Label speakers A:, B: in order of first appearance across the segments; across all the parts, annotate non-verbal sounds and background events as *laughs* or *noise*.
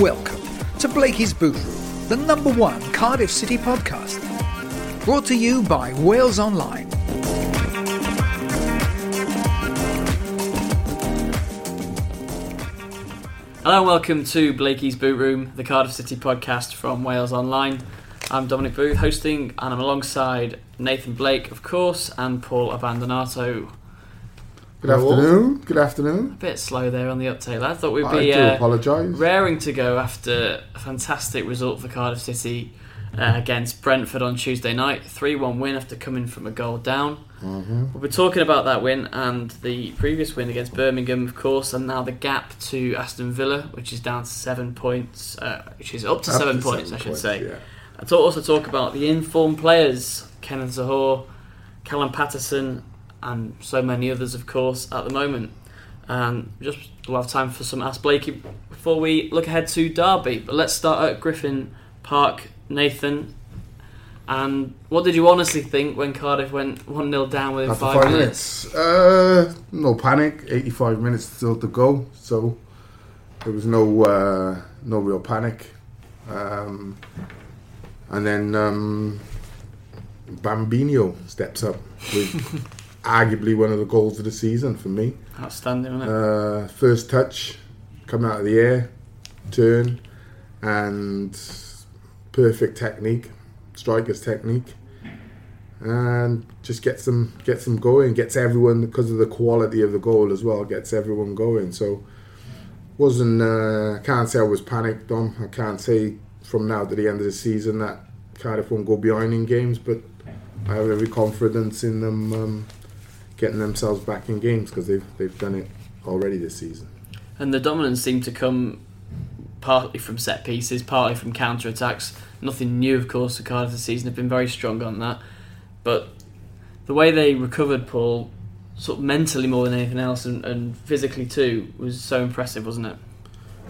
A: Welcome to Blakey's Boot Room, the number one Cardiff City podcast. Brought to you by Wales Online.
B: Hello and welcome to Blakey's Boot Room, the Cardiff City podcast from Wales Online. I'm Dominic Booth hosting and I'm alongside Nathan Blake, of course, and Paul Abbandonato.
C: Good afternoon. Good afternoon.
B: A bit slow there on the uptake. I thought we'd
C: I
B: be
C: do
B: uh,
C: apologise.
B: raring to go after a fantastic result for Cardiff City uh, against Brentford on Tuesday night. 3 1 win after coming from a goal down.
C: Mm-hmm.
B: We'll be talking about that win and the previous win against Birmingham, of course, and now the gap to Aston Villa, which is down to seven points, uh, which is up to
C: Up
B: seven
C: to
B: points,
C: seven
B: I should
C: points,
B: say.
C: yeah.
B: I thought also talk about the informed players, Kenneth Zohore, Callum Paterson, and so many others, of course, at the moment. And just we'll have time for some Ask Blakey before we look ahead to Derby. But let's start at Griffin Park, Nathan. And what did you honestly think when Cardiff went 1 0 down within
C: After
B: five,
C: five
B: minutes?
C: minutes, uh, no panic. Eighty-five minutes still to go, so there was no uh, no real panic. Um, and then um, Bambino steps up with *laughs* arguably one of the goals of the season for me.
B: Outstanding, wasn't it?
C: Uh, first touch, coming out of the air, turn, and perfect technique, striker's technique, and just gets them gets them going. Gets everyone because of the quality of the goal as well. Gets everyone going. So wasn't uh, I can't say I was panicked. Dom. I can't say from now to the end of the season that Cardiff won't go behind in games, but I have every confidence in them um, getting themselves back in games because they've they've done it already this season.
B: And the dominance seemed to come partly from set pieces, partly from counter attacks. Nothing new, of course, for Cardiff this season. Have been very strong on that. But the way they recovered Paul, sort of mentally more than anything else, and, and physically too, was so impressive, wasn't it?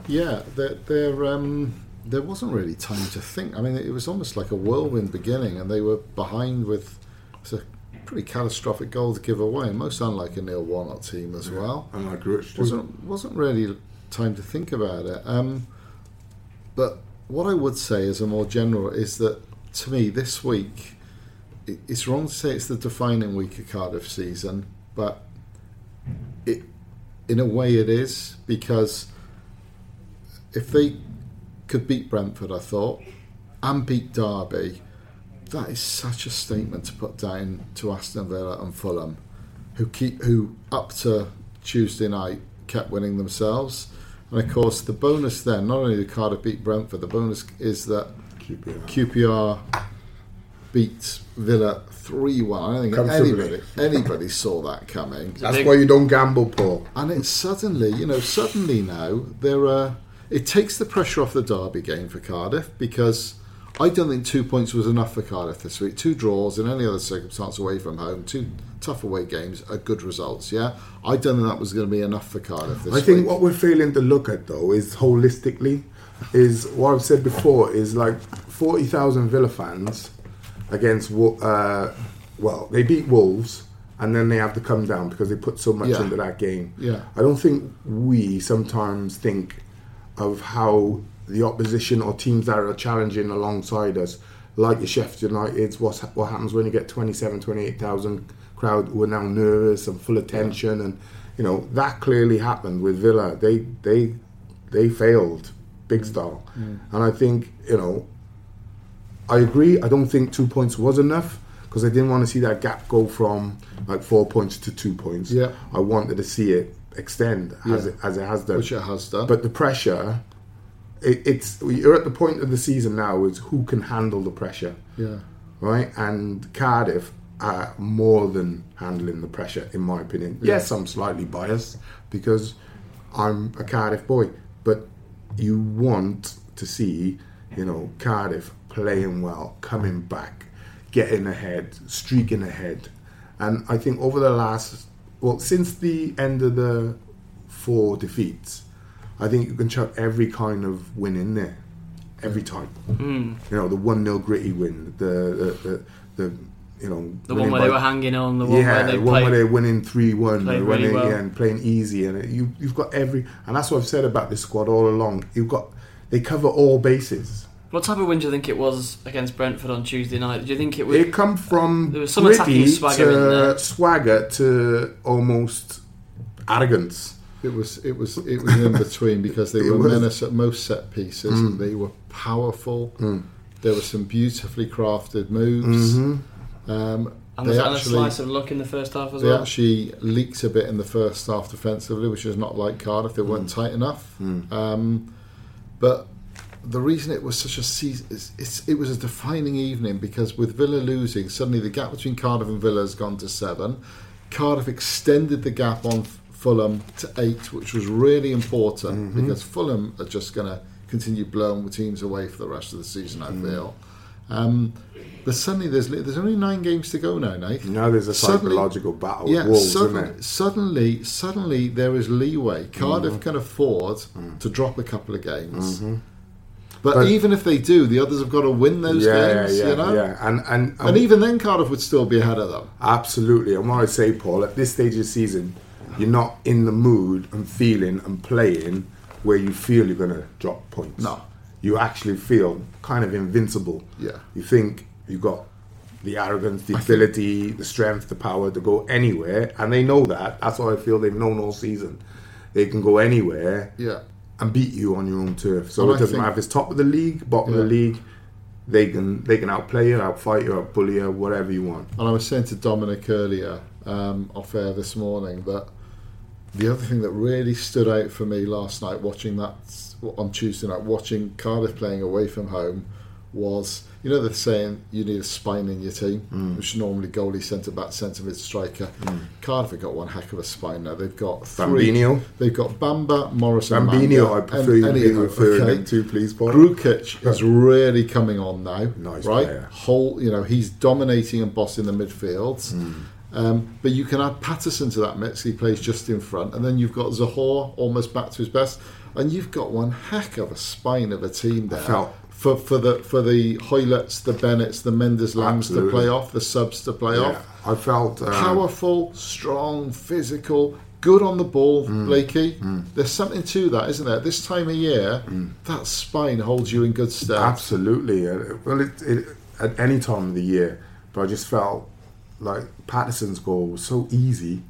D: Yeah, there, there, um, there wasn't really time to think. I mean, it was almost like a whirlwind beginning, and they were behind with it's a pretty catastrophic goal to give away, most unlike a Neil Warnock team as well.
C: And like Rich
D: wasn't wasn't really time to think about it. Um, but what I would say, as a more general, is that to me this week, it, it's wrong to say it's the defining week of Cardiff season, but it, in a way, it is because if they could beat Brentford, I thought, and beat Derby, that is such a statement to put down to Aston Villa and Fulham, who keep who up to Tuesday night kept winning themselves. And of course, the bonus then, not only did Cardiff beat Brentford, the bonus is that
C: QPR.
D: QPR beat Villa 3 1. I don't think
C: Comfortably.
D: anybody, *laughs* anybody saw that coming.
C: That's
B: big-
C: why you don't gamble, Paul.
D: And it's suddenly, you know, suddenly now there are. It takes the pressure off the Derby game for Cardiff because I don't think two points was enough for Cardiff this week. Two draws in any other circumstance away from home, two tough away games are good results. Yeah, I don't think that was going to be enough for Cardiff this
C: I think what we're failing to look at though is holistically, is what I've said before is like forty thousand Villa fans against uh, well they beat Wolves and then they have to come down because they put so much
D: Yeah.
C: into that game.
D: Yeah.
C: I don't think we sometimes think of how the opposition or teams that are challenging alongside us, like the Sheffield United's, what's, what happens when you get 27, 28,000 crowd who are now nervous and full of tension, and you know that clearly happened with Villa. They they they failed big mm. style, mm. and I think you know I agree. I don't think two points was enough because I didn't want to see that gap go from like four points to two points.
D: Yeah.
C: I wanted to see it extend as
D: Yeah.
C: it as it has done.
D: Which it has done.
C: But the pressure, it, it's you're at the point of the season now is who can handle the pressure,
D: yeah,
C: right? And Cardiff are more than handling the pressure, in my opinion. Yes, I'm slightly biased because I'm a Cardiff boy, but you want to see, you know, Cardiff playing well, coming back, getting ahead, streaking ahead. And I think over the last, well, since the end of the four defeats, I think you can chuck every kind of win in there, every time.
B: Hmm.
C: You know, the 1 0 gritty win, the, the, the, the you know,
B: The one where they were hanging on, the one
C: yeah,
B: where they
C: the one
B: played.
C: where they're winning three one,
B: played
C: when
B: really
C: they,
B: well.
C: yeah, and playing easy, and you you've got every, and that's what I've said about this squad all along. You've got they cover all bases.
B: What type of win do you think it was against Brentford on Tuesday night? Do you think it was?
C: They come from
B: There was some attacking
C: gritty
B: swagger in
C: to
B: there.
C: swagger to almost arrogance.
D: It was it was it was in between because they *laughs* were
C: was.
D: menace at most set pieces. Mm. They were powerful. Mm. There were some beautifully crafted moves. Mm-hmm. Um,
B: and
D: they
B: was that a slice of luck in the first half as
D: they
B: well?
D: actually leaked a bit in the first half defensively, which is not like Cardiff. They weren't mm. tight enough. Um, but the reason it was such a season, it's, it's, it was a defining evening because with Villa losing, suddenly the gap between Cardiff and Villa has gone to seven. Cardiff extended the gap on F- Fulham to eight, which was really important because Fulham are just going to continue blowing teams away for the rest of the season. I feel. Um, but suddenly there's there's only nine games to go now, Nate.
C: Now there's a
D: Suddenly-
C: psychological battle
D: Yeah,
C: Wolves,
D: suddenly, suddenly, suddenly there is leeway. Cardiff
C: Mm-hmm.
D: can afford to drop a couple of games, but,
C: Mm-hmm. But-
D: even if they do, the others have got to win those
C: Yeah,
D: games.
C: yeah,
D: you know,
C: yeah, and and,
D: and even then, Cardiff would still be ahead of them.
C: Absolutely. And what I say, Paul, at this stage of the season, you're not in the mood and feeling and playing where you feel you're going to drop points.
D: No.
C: You actually feel kind of invincible.
D: Yeah.
C: You think you've got the arrogance, the ability, the strength, the power to go anywhere. And they know that. That's what I feel they've known all season. They can go anywhere
D: Yeah,
C: and beat you on your own turf. So
D: And
C: it doesn't
D: think-
C: matter if it's top of the league, bottom of the league. They can they can outplay you, outfight you, outbully you, whatever you want.
D: and I was saying to Dominic earlier um, off air this morning that the other thing that really stood out for me last night, watching that on Tuesday night, watching Cardiff playing away from home, was you know they're saying you need a spine in your team,
C: Mm.
D: which is normally goalie, centre back, centre mid striker. Cardiff have got one heck of a spine now. They've got three.
C: Bambino.
D: They've got Bamba, Morrison,
C: Bambino,
D: Manga,
C: I prefer
D: and-
C: you be referring
D: okay.
C: to, please, Paul.
D: Grujic is really coming on now.
C: Nice
D: right?
C: player.
D: Whole, you know, he's dominating and bossing the midfield.
C: Hmm.
D: Um, but you can add Paterson to that mix. He plays just in front, and then you've got Zohore almost back to his best, and you've got one heck of a spine of a team there.
C: felt-
D: For, for the for the Hoiletts, the Bennetts, the Mendez-Laings to play off, the subs to play
C: Yeah,
D: off.
C: I felt um,
D: Powerful, strong, physical, good on the ball,
C: Hmm.
D: Blakey. There's something to that, isn't there? This time of year,
C: Hmm.
D: that spine holds you in good stead.
C: absolutely. Uh, Well, it, it, at any time of the year, but I just felt like Paterson's goal was so easy,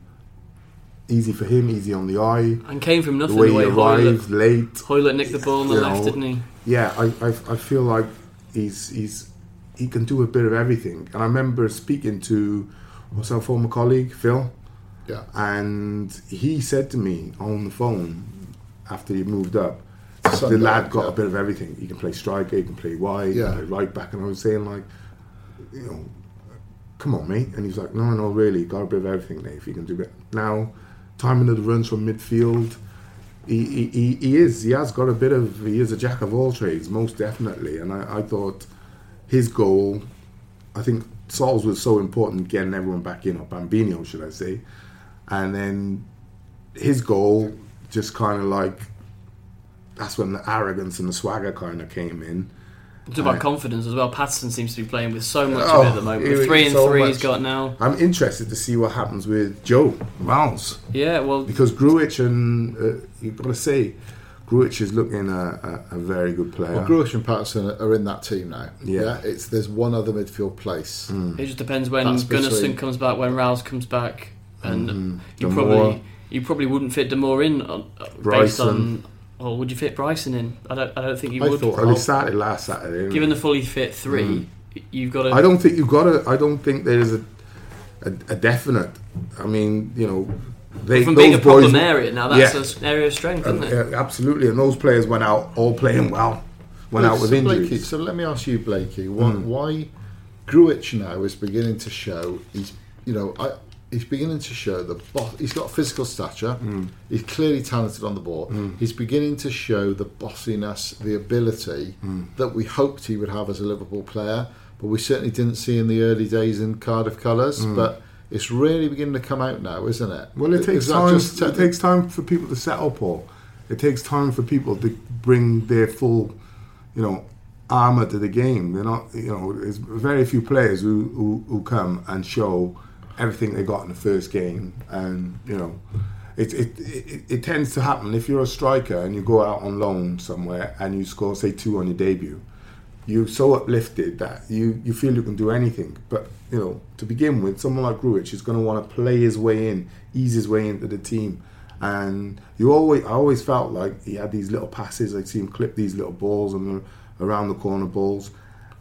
C: easy for him, easy on the eye.
B: And came from
C: The
B: nothing.
C: way
B: The
C: he
B: way Hoilett,
C: arrived late.
B: Hoilett nicked the ball on the left,
C: know,
B: didn't he?
C: Yeah, I, I, I feel like he's he's he can do a bit of everything. And I remember speaking to what's our former colleague Phil,
D: Yeah.
C: and he said to me on the phone after he moved up, the lad got
D: yeah.
C: a bit of everything. He can play striker, he can play wide, he
D: Yeah.
C: can play right back. And I was saying like, you know, come on, mate. And he's like, no, no, really, got a bit of everything, Dave. He can do it now. Timing of the runs from midfield. He, he, he, is. He has got a bit of. He is a jack of all trades, most definitely. And I, I thought his goal. I think Sol's was so important getting everyone back in, or Bambino, should I say? And then his goal just kind of like. That's when the arrogance and the swagger kind of came in.
B: It's about
C: Right.
B: confidence as well. Paterson seems to be playing with so much
C: Oh,
B: of it at the moment.
C: he-
B: The three and
C: so
B: three
C: much.
B: he's got now.
C: I'm interested to see what happens with Joe Miles.
B: Yeah, well,
C: because Grujic and uh, you've got to say, Grujic is looking a, a, a very good player.
D: Well, Grujic and Paterson are in that team now.
C: Yeah.
D: it's there's one other midfield place.
B: it just depends when
D: That's
B: Gunnarsson
D: between-
B: comes back, when Ralls comes back, and you probably you probably wouldn't fit Damour in on, uh, based on. Or would you fit Bryson in? I don't. I don't think you
D: I
B: would.
D: thought-
C: well, he started last Saturday.
B: Given the fully fit three, mm. you've got to.
C: I don't think you've got to. I don't think there is a, a a definite. I mean, you know, they
B: from
C: those
B: being a
C: boys-
B: problem area now, that's
C: Yeah.
B: an area of strength, isn't it?
C: Yeah, absolutely, and those players went out all playing well. Went out with
D: so
C: injuries.
D: Blakey, so let me ask you, Blakey, mm. why, why Grujic now is beginning to show he's you know I, he's beginning to show the bo- he's got physical stature. Hmm. He's clearly talented on the ball. Hmm. He's beginning to show the bossiness, the ability hmm. that we hoped he would have as a Liverpool player, but we certainly didn't see in the early days in Cardiff colours. But it's really beginning to come out now, isn't it?
C: Well, it takes time.
D: just
C: It takes time for people to settle, Paul. It takes time for people to bring their full, you know, armor to the game. They're not, you know, there's very few players who, who, who come and show everything they got in the first game, and you know, it it, it it tends to happen if you're a striker and you go out on loan somewhere and you score say two on your debut. You're so uplifted that you, you feel you can do anything. But you know, to begin with, someone like Grujic is going to want to play his way in, ease his way into the team. And you always, I always felt like he had these little passes. I'd see him clip these little balls and around the corner balls.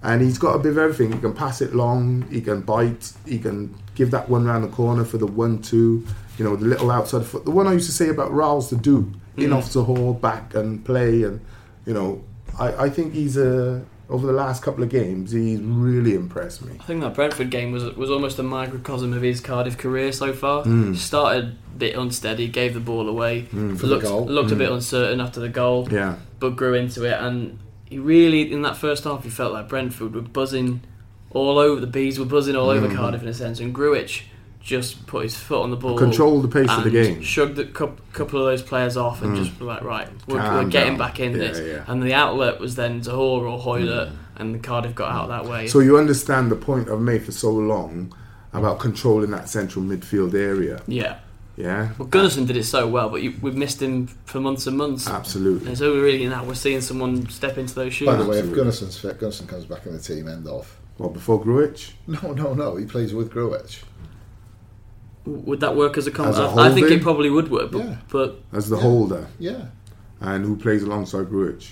C: And he's got a bit of everything. He can pass it long. He can bite. He can give that one round the corner for the one-two. You know, the little outside foot. The one I used to say about Raul's to do in mm. off the hall, back and play. And you know, I, I think he's a over the last couple of games, he's really impressed me.
B: I think that Brentford game was was almost a microcosm of his Cardiff career so far.
C: Hmm.
B: Started a bit unsteady, gave the ball away,
D: mm, the
B: looked looked a mm. bit uncertain after the goal.
C: Yeah.
B: but grew into it. And he really, in that first half, he felt like Brentford were buzzing all over. The bees were buzzing all over mm. Cardiff in a sense, and Grujic just put his foot on the ball,
C: Controlled the pace of the game.
B: shrugged a coup- couple of those players off, and mm. just like right, we're, we're getting
C: down.
B: back in
C: Yeah,
B: this.
C: yeah.
B: And the outlet was then Zohore or Hoilett, mm. and Cardiff got out that way.
C: So you understand the point I've made for so long about controlling that central midfield area.
B: yeah.
C: Yeah,
B: Well, Gunnarsson did it so well, but you, we've missed him for months and months.
C: absolutely.
B: And so we really now we're seeing someone step into those shoes.
D: By the way, if
C: Absolutely.
D: Gunnarsson's fit, Gunnarsson comes back in the team. End of.
C: Well, before Grujic,
D: No, no, no. He plays with Grujic.
B: would that work as a
C: As a
B: concept? I think it probably would work, but,
D: Yeah.
B: but
C: as the
D: Yeah.
C: holder,
D: Yeah.
C: and who plays alongside Grujic.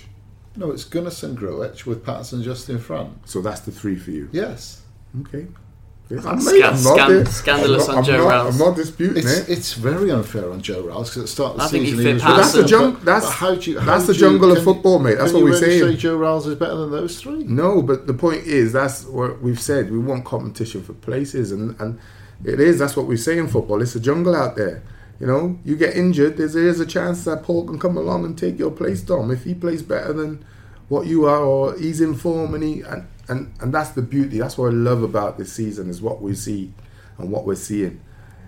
D: No, it's Gunnarsson, Grujic with Paterson just in front.
C: So that's the three for you.
D: Yes.
C: Okay.
B: Scan-
C: I'm
B: scan- scandalous
C: I'm
B: on Joe
C: I'm
B: Ralls.
C: I'm not disputing
D: It's
C: it.
D: it's very unfair on Joe Ralls because at the start of the
B: I think he
D: season was
C: But that's the
B: Paterson,
C: jung-
D: But
C: That's
D: how do you, how
C: that's the
D: do you-
C: jungle of
D: can-
C: football, mate. That's
D: can
C: what we're
D: really
C: saying.
D: Say Joe Ralls is better than those three.
C: No, but the point is that's what we've said. We want competition for places, and and it is. That's what we say in football. It's a jungle out there. You know, you get injured. There's there's a chance that Paul can come along and take your place, Dom, if he plays better than what you are, or he's in form, and he and and and that's the beauty. That's what I love about this season is what we see and what we're seeing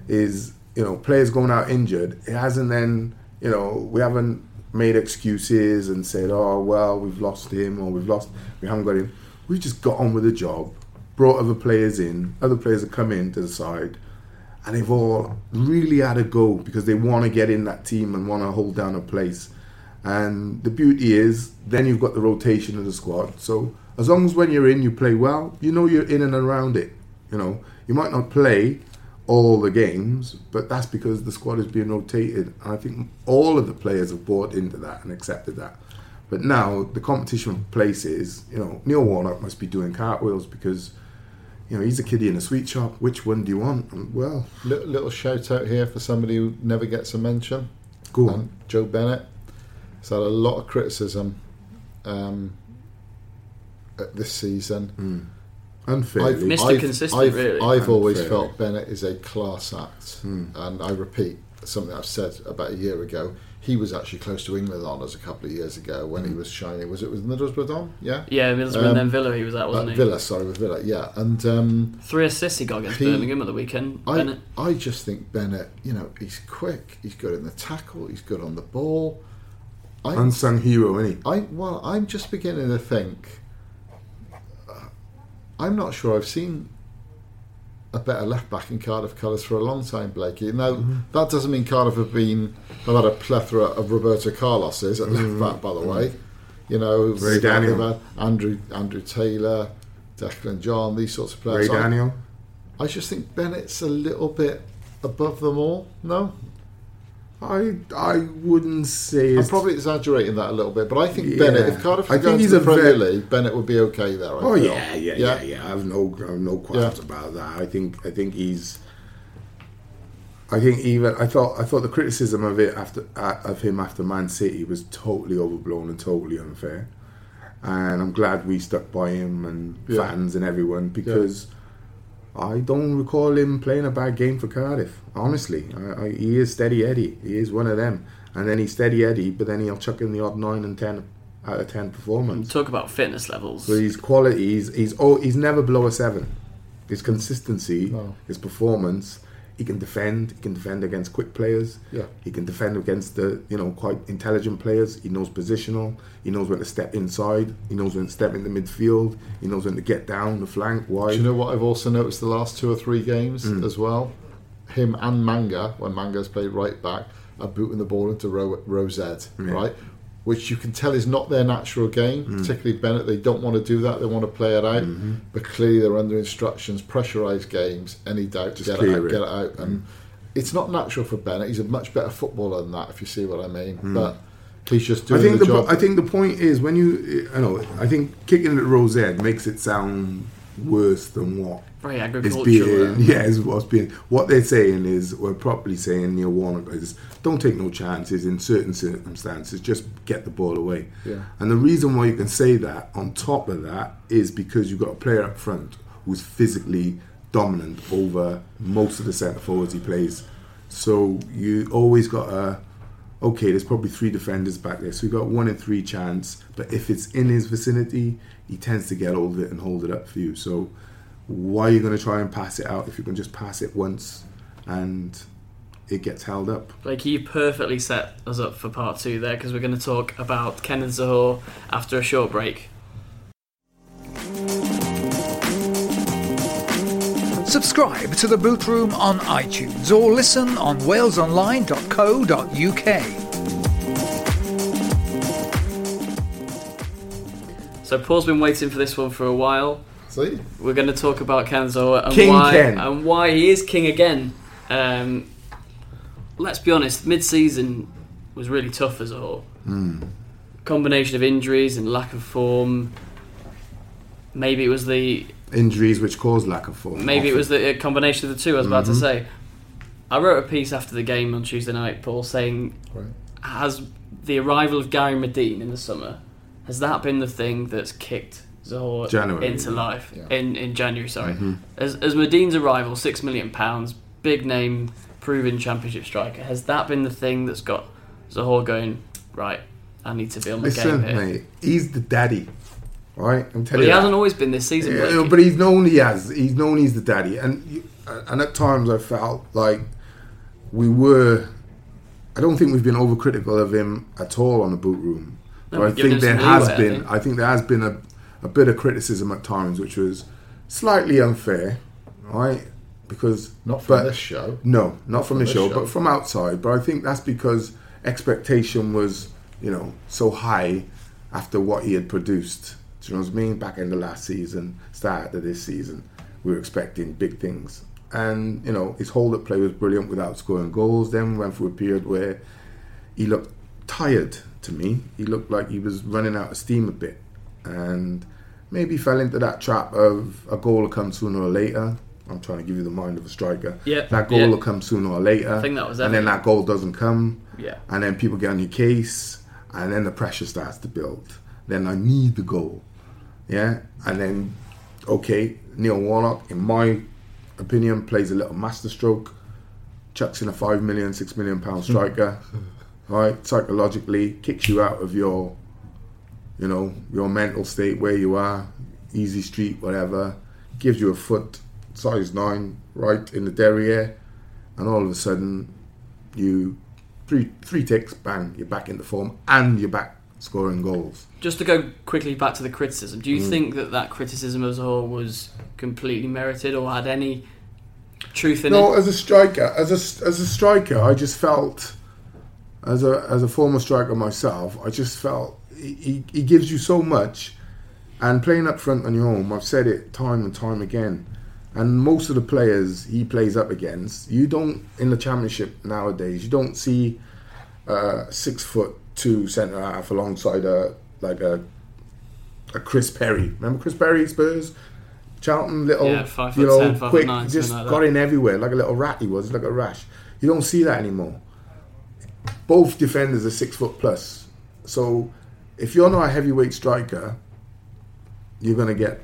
C: is you know players going out injured. It hasn't then you know we haven't made excuses and said oh well we've lost him or we've lost we haven't got him. We've just got on with the job, brought other players in. Other players have come in to the side, and they've all really had a go because they want to get in that team and want to hold down a place. And the beauty is, then you've got the rotation of the squad. So as long as when you're in, you play well, you know you're in and around it. You know, you might not play all the games, but that's because the squad is being rotated. And I think all of the players have bought into that and accepted that. But now the competition for places, you know, Neil Warnock must be doing cartwheels because, you know, he's a kiddie in a sweet shop. Which one do you want? And, well,
D: Little, little shout out here for somebody who never gets a mention.
C: go on.
D: Um, Joe Bennett has had a lot of criticism um, at this season.
C: Unfairly.
D: I've,
B: Mr.
D: I've,
B: Consistent,
D: I've,
B: really.
D: I've always
C: Unfairly.
D: felt Bennett is a class act, and I repeat something I've said about a year ago. He was actually close to England on us a couple of years ago when he was shining. Was it with Middlesbrough? Don? Yeah,
B: yeah, Middlesbrough
D: Um,
B: and then Villa he was at,
D: Uh,
B: wasn't he?
D: Villa. Sorry, with Villa. Yeah, and um,
B: Three assists he got against
D: He-
B: Birmingham at the weekend.
D: I,
B: Bennett.
D: I just think Bennett. You know, he's quick. He's good in the tackle. He's good on the ball. I,
C: Unsung hero, isn't?
D: I well, I'm just beginning to think. uh, I'm not sure I've seen a better left back in Cardiff colours for a long time, Blakey. Now
C: Mm-hmm.
D: that doesn't mean Cardiff have been have had a plethora of Roberto Carloses at left back, by the way. You know,
C: Mm-hmm. Ray Daniel.
D: Andrew Andrew Taylor, Declan John, these sorts of players.
C: Ray
D: I-
C: Daniel.
D: I just think Bennett's a little bit above them all. No,
C: I I wouldn't say
D: I'm probably exaggerating that a little bit, but I think
C: Yeah.
D: Bennett, if Cardiff
C: I think he's a
D: Premier
C: very-
D: League, Bennett would be okay there. I
C: Oh
D: feel.
C: yeah, yeah, yeah, yeah. I have no, I have no qualms about that. I think, I think he's. I think even I thought I thought the criticism of it after uh, of him after Man City was totally overblown and totally unfair. and I'm glad we stuck by him and
D: Yeah.
C: fans and everyone because I don't recall him playing a bad game for Cardiff. Honestly, I, I, he is steady Eddie. He is one of them, and then he's steady Eddie, but then he'll chuck in the odd nine and ten out of ten performance.
B: Talk about fitness levels.
C: So his quality, he's he's oh, he's never below a seven. His consistency,
D: No.
C: his performance, he can defend. He can defend against quick players.
D: Yeah.
C: He can defend against the you know quite intelligent players. He knows positional. He knows when to step inside. He knows when to step in the midfield. He knows when to get down the flank wide.
D: Do you know what I've also noticed the last two or three games
C: Mm.
D: as well? Him and Manga, when Manga's played right back, are booting the ball into row Z, right? Which you can tell is not their natural game,
C: Mm.
D: particularly Bennett. They don't want to do that, they want to play it out.
C: Mm-hmm.
D: But clearly they're under instructions, pressurised games, any doubt,
C: Just
D: get it out,
C: it. Mm.
D: get it out. And it's not natural for Bennett. He's a much better footballer than that, if you see what I mean. But he's just
C: Mm. I
D: doing
C: think
D: the,
C: the,
D: job.
C: po- I think the point is when you I know I think kicking at Rosette makes it sound worse than what Is being
B: uh, *laughs*
C: yeah is what's being what they're saying is we're properly saying Neil Warnock is don't take no chances in certain circumstances just get the ball away
D: Yeah.
C: and the reason why you can say that on top of that is because you've got a player up front who's physically dominant over most of the centre forwards he plays so you always got a okay, there's probably three defenders back there, so you've got one in three chance. But if it's in his vicinity, he tends to get hold of it and hold it up for you. So why are you going to try and pass it out if you can just pass it once and it gets held up?
B: Like you perfectly set us up for part two there because we're going to talk about Kenneth Zohore after a short break.
A: Subscribe to the Boot Room on iTunes or listen on walesonline.co.uk.
B: So Paul's been waiting for this one for a while.
D: See?
B: We're going to talk about Kenzo and
C: King
B: why
C: Ken.
B: and why he is king again. Um, let's be honest, mid-season was really tough for Zohore.
C: Hmm.
B: Combination of injuries and lack of form. Maybe it was the
C: Injuries which caused lack of form.
B: maybe it was the uh, combination of the two. I was about
C: Mm-hmm.
B: to say. I wrote a piece after the game on Tuesday night, Paul, saying
D: Right.
B: has the arrival of Gary Madine in the summer has that been the thing that's kicked Zohore
C: January,
B: into life
D: Yeah.
B: in in January? Sorry,
C: Mm-hmm.
B: as as Madine's arrival, six million pounds, big name, proven championship striker. Has that been the thing that's got Zohore going right? I need to be on the
C: Listen,
B: game here.
C: mate, he's the daddy, right? I'm telling But
B: he
C: you. that.
B: hasn't always been this season.
C: Yeah, but he's known he has. He's known he's the daddy, and and at times I felt like we were. I don't think we've been overcritical of him at all on the boot room.
B: No,
C: but I think there has
B: leeway, I
C: been.
B: think.
C: I think there has been a, a bit of criticism at times, which was slightly unfair, right? Because
D: Not from
C: but-
D: this show.
C: no, not from the
D: this
C: show,
D: show.
C: but from outside. But I think that's because expectation was, you know, so high after what he had produced. Do you know what I mean? Back in the last season, start of this season, we were expecting big things. And, you know, his hold up play was brilliant without scoring goals. Then we went through a period where he looked tired to me. He looked like he was running out of steam a bit. And maybe fell into that trap of a goal will come sooner or later. I'm trying to give you the mind of a striker.
B: Yeah,
C: That goal
B: yeah.
C: will come sooner or later.
B: I think that was
C: And then that goal doesn't come.
B: Yeah.
C: And then people get on your case. And then the pressure starts to build. Then I need the goal. Yeah. And then, okay, Neil Warnock, in my opinion, plays a little masterstroke. Chucks in a five million, six million pound *laughs* striker. right? Psychologically, kicks you out of your, you know, your mental state where you are, easy street, whatever. Gives you a foot, size nine, right in the derriere, and all of a sudden, you three three ticks, bang, you're back into form, and you're back scoring goals.
B: Just to go quickly back to the criticism, do you
C: Mm.
B: think that that criticism as a whole was completely merited or had any truth in
C: No,
B: it?
C: No, as a striker, as a as a striker, I just felt, as a as a former striker myself, I just felt he, he, gives you so much, and playing up front on your own, I've said it time and time again, and most of the players he plays up against, you don't in the championship nowadays, you don't see a six foot two centre half alongside a like a a Chris Perry. Remember Chris Perry Spurs? Charlton little,
B: Yeah, five
C: you know,
B: 10, five
C: quick,
B: nine,
C: just
B: like
C: got
B: that.
C: in everywhere like a little rat. He was like a rash. You don't see that anymore. Both defenders are six foot plus. So if you're not a heavyweight striker, you're going to get,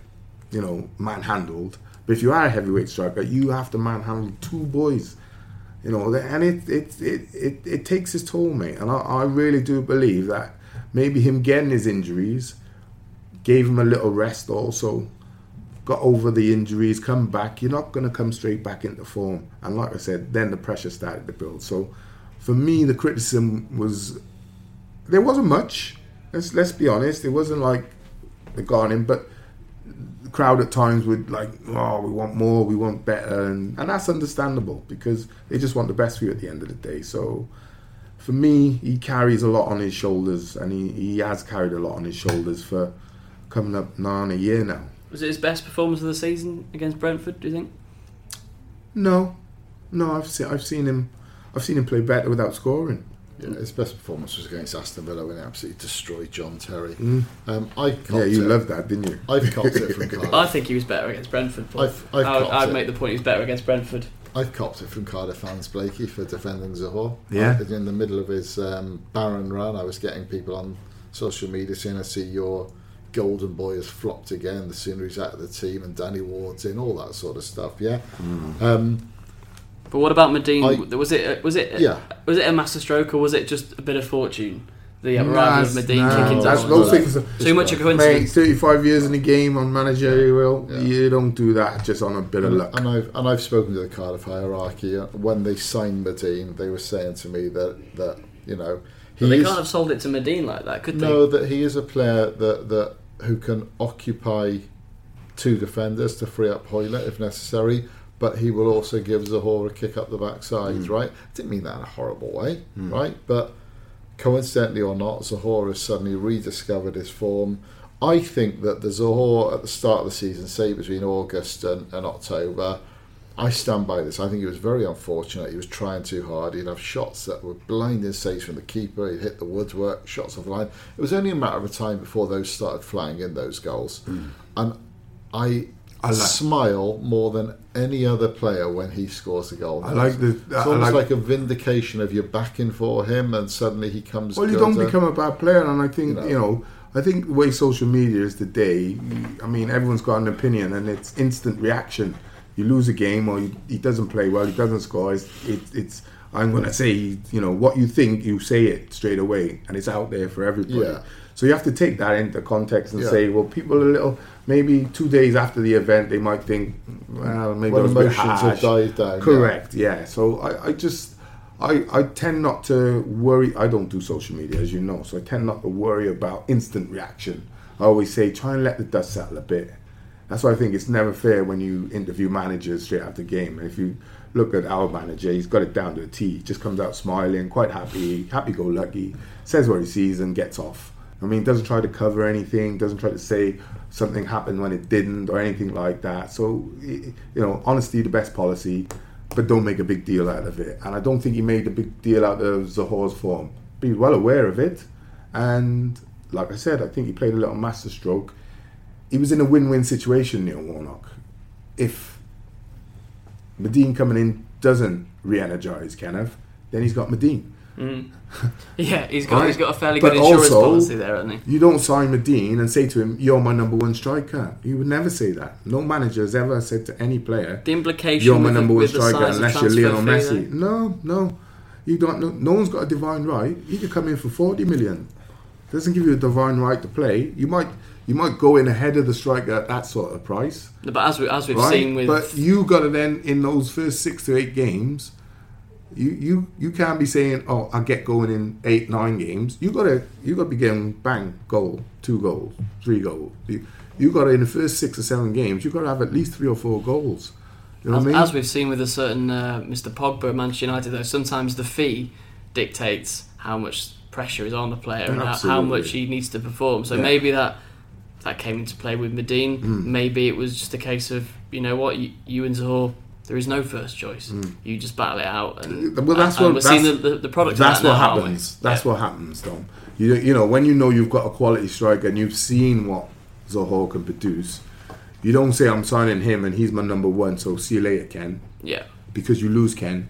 C: you know, manhandled. But if you are a heavyweight striker, you have to manhandle two boys. You know, and it it, it, it, it takes its toll, mate. And I, I really do believe that maybe him getting his injuries gave him a little rest also. Got over the injuries, come back. You're not going to come straight back into form. And like I said, then the pressure started to build. So for me, the criticism was there wasn't much. Let's let's be honest. It wasn't like the Garden, but the crowd at times would like, oh, we want more, we want better, and, and that's understandable because they just want the best for you at the end of the day. So for me, he carries a lot on his shoulders, and he, he has carried a lot on his shoulders for coming up nine a year now.
B: Was it his best performance of the season against Brentford? Do you think?
C: No, no, I've seen I've seen him I've seen him play better without scoring.
D: Yeah, his best performance was against Aston Villa when he absolutely destroyed John Terry.
C: Mm.
D: Um, I
C: Yeah, you
D: it.
C: loved that, didn't you?
D: I've copped it from *laughs* Cardiff.
B: I think he was better against Brentford. Paul.
D: I've- I've
B: I would,
D: copped
B: I'd
D: it.
B: make the point he was better against Brentford.
D: I've copped it from Cardiff fans, Blakey, for defending Zohore.
C: Yeah.
D: I- in the middle of his um, barren run, I was getting people on social media saying, I see your golden boy has flopped again the sooner he's out of the team and Danny Ward's in, all that sort of stuff, yeah? Um,
B: But what about Madine?
D: I-
B: was it was it
D: Yeah.
B: was it a masterstroke or was it just a bit of fortune? The arrival of Madine
C: nah,
B: kicking
C: that's
B: down.
C: no
D: Well,
C: things.
B: Too much of a
C: Mate, 35 years in the game on managerial,
D: Yeah.
C: you don't do that just on a bit of luck.
D: And I've and I've spoken to the Cardiff hierarchy. When they signed Madine, they were saying to me that that you know he
B: But they
D: is,
B: can't have sold it to Madine like that, could they?
D: no that he is a player that that who can occupy two defenders to free up Hoyler if necessary. But he will also give Zohore a kick up the backside, hmm. right? Didn't mean that in a horrible way, hmm. right? But coincidentally or not, Zohore has suddenly rediscovered his form. I think that the Zohore at the start of the season, say between August and, and October, I stand by this. I think he was very unfortunate. He was trying too hard. He'd have shots that were blinding saves from the keeper. He'd hit the woodwork, shots off the line. It was only a matter of time before those started flying in, those goals. Hmm. And I,
C: I like-
D: smile more than any other player when he scores a goal.
C: I like the-
D: It's
C: I
D: almost
C: like-
D: like, a vindication of your backing for him, and suddenly he comes.
C: Well, you don't
D: to-
C: become a bad player, and I think
D: You know.
C: you know. I think the way social media is today. I mean, everyone's got an opinion, and it's instant reaction. You lose a game, or you, he doesn't play well, he doesn't score. It's, it, it's I'm going to say, you know, what you think, you say it straight away, and it's out there for everybody.
D: Yeah.
C: So you have to take that into context and
D: Yeah.
C: say, well, people are a little. Maybe two days after the event, they might think, well, maybe
D: When
C: I was a bit
D: emotions have died down, yeah.
C: Correct. Yeah. So I, I just I, I tend not to worry. I don't do social media, as you know, so I tend not to worry about instant reaction. I always say try and let the dust settle a bit. That's why I think it's never fair when you interview managers straight after the game. If you look at our manager, he's got it down to a T. He just comes out smiling, quite happy, happy-go-lucky, says what he sees and gets off. I mean, doesn't try to cover anything, doesn't try to say something happened when it didn't or anything like that. So, you know, honesty the best policy, but don't make a big deal out of it. And I don't think he made a big deal out of Zohore's form. But he's well aware of it. And like I said, I think he played a little masterstroke. He was in a win-win situation, Neil Warnock. If Madine coming in doesn't re-energise Kenneth, then he's got Madine. Mm. *laughs*
B: Yeah, he's got
C: Right.
B: he's got a fairly
C: But
B: good insurance
C: also-
B: policy there, hasn't he?
C: You don't sign Madine and say to him, "You're my number one striker." You would never say that. No manager has ever said to any player,
B: The implication
C: "You're my
B: with the-
C: number one striker," unless you're Lionel Messi.
B: though.
C: No, no, you don't. No, no one's got a divine right. You could come in for forty million. Doesn't give you a divine right to play. You might, you might go in ahead of the striker at that sort of price.
B: But as we as we've
C: right?
B: seen with
C: but you got to then in those first six to eight games, you you you can't be saying, "Oh, I get going in eight nine games." You got to you got to be getting bang goal, two goals, three goals. You you got to in the first six or seven games, you got to have at least three or four goals. You know
B: as,
C: what I mean?
B: as we've seen with a certain uh, Mr. Pogba at Manchester United, though, sometimes the fee dictates how much pressure is on the player and how, how much he needs to perform. So
C: Yeah.
B: maybe that that came into play with Madine.
C: Hmm.
B: Maybe it was just a case of you know what you, you and Zohore. There is no first choice. Mm. You just battle it out, and.
C: Well, that's
B: and
C: what-
B: we're seeing the, the, the product.
C: That's
B: that
C: what
B: now,
C: happens. That's
B: Yeah.
C: what happens, Dom. You you know when you know you've got a quality striker and you've seen what Zohore can produce, you don't say I'm signing him and he's my number one. So see you later, Ken.
B: Yeah,
C: because you lose Ken,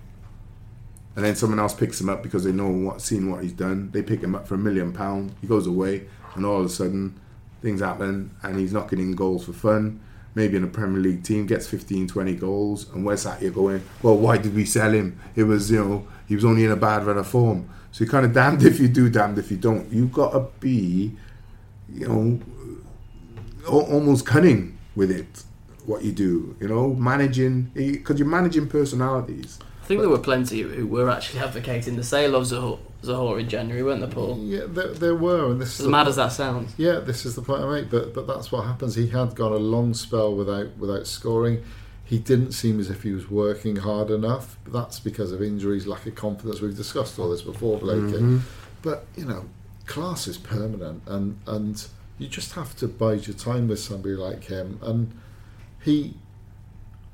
C: and then someone else picks him up because they know what seen what he's done. They pick him up for a million pound. He goes away, and all of a sudden, things happen, and he's knocking in goals for fun. Maybe in a Premier League team gets 15, 20 goals, and we're sat here going, "Well, why did we sell him? It was you know he was only in a bad run of form." So you're kind of damned *laughs* if you do, damned if you don't. You've got to be, you know, almost cunning with it. What you do, you know, managing eh, because you're managing personalities.
B: I think there were plenty who were actually advocating the sale of Zohore, Zohore in January, weren't there, Paul?
D: Yeah, there, there were, and this
B: As
D: the
B: mad
D: point-
B: as that sounds.
D: Yeah, this is the point I make. But but that's what happens. He had gone a long spell without without scoring. He didn't seem as if he was working hard enough. But that's because of injuries, lack of confidence. We've discussed all this before, Blakey. Mm-hmm. But you know, class is permanent, and and you just have to bide your time with somebody like him. And he,